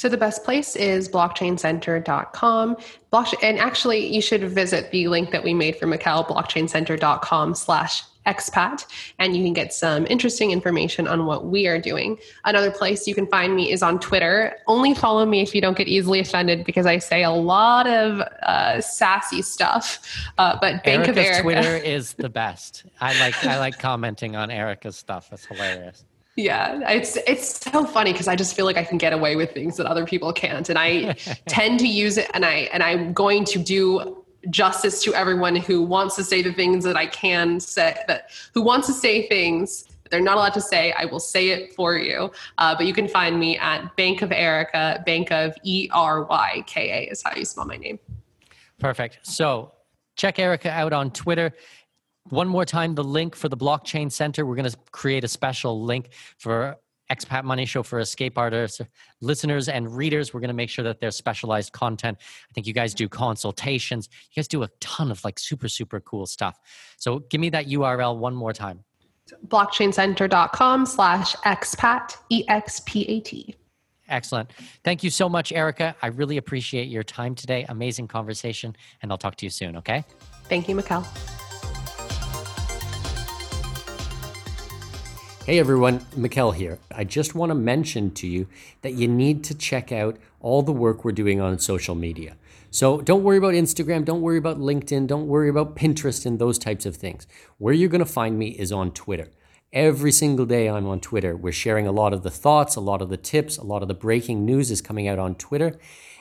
So the best place is blockchaincenter.com. Blockchain, and actually, you should visit the link that we made for Mikkel, blockchaincenter.com slash expat and you can get some interesting information on what we are doing. Another place you can find me is on Twitter. Only follow me if you don't get easily offended because I say a lot of uh, sassy stuff. Uh, but Bank Eryka's of Eryka. Twitter is the best. I like I like commenting on Eryka's stuff. It's hilarious. Yeah, it's it's so funny because I just feel like I can get away with things that other people can't, and I tend to use it, and I and I'm going to do justice to everyone who wants to say the things that I can say that who wants to say things that they're not allowed to say. I will say it for you. Uh, but you can find me at Bank of Eryka, Bank of E R Y K A is how you spell my name. Perfect. So check Eryka out on Twitter. One more time, the link for the Blockchain Center. We're going to create a special link for Expat Money Show for Escape Artists listeners and readers. We're going to make sure that there's specialized content. I think you guys do consultations. You guys do a ton of like super, super cool stuff. So give me that URL one more time. Blockchaincenter.com slash expat, E X P A T. Excellent. Thank you so much, Eryka. I really appreciate your time today. Amazing conversation, and I'll talk to you soon, okay? Thank you, Mikkel. Hey everyone, Mikkel here. I just want to mention to you that you need to check out all the work we're doing on social media. So don't worry about Instagram, don't worry about LinkedIn, don't worry about Pinterest and those types of things. Where you're going to find me is on Twitter. Every single day I'm on Twitter. We're sharing a lot of the thoughts, a lot of the tips, a lot of the breaking news is coming out on Twitter.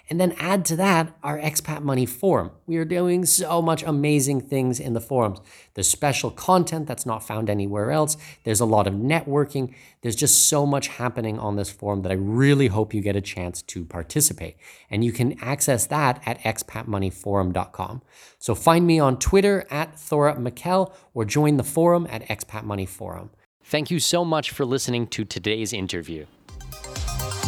And then add to that our expat money forum. We are doing so much amazing things in the forums. There's special content that's not found anywhere else. There's a lot of networking. There's just so much happening on this forum that I really hope you get a chance to participate. And you can access that at expatmoneyforum.com. So find me on Twitter at Thorup Mikkel or join the forum at Expat Money Forum. Thank you so much for listening to today's interview.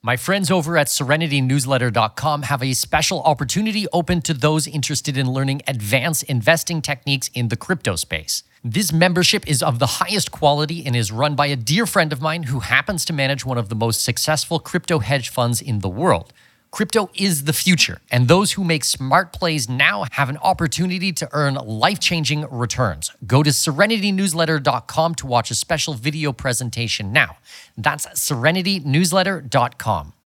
My friends over at serenitynewsletter.com have a special opportunity open to those interested in learning advanced investing techniques in the crypto space. This membership is of the highest quality and is run by a dear friend of mine who happens to manage one of the most successful crypto hedge funds in the world. Crypto is the future, and those who make smart plays now have an opportunity to earn life changing returns. Go to serenitynewsletter.com to watch a special video presentation now. That's serenitynewsletter.com.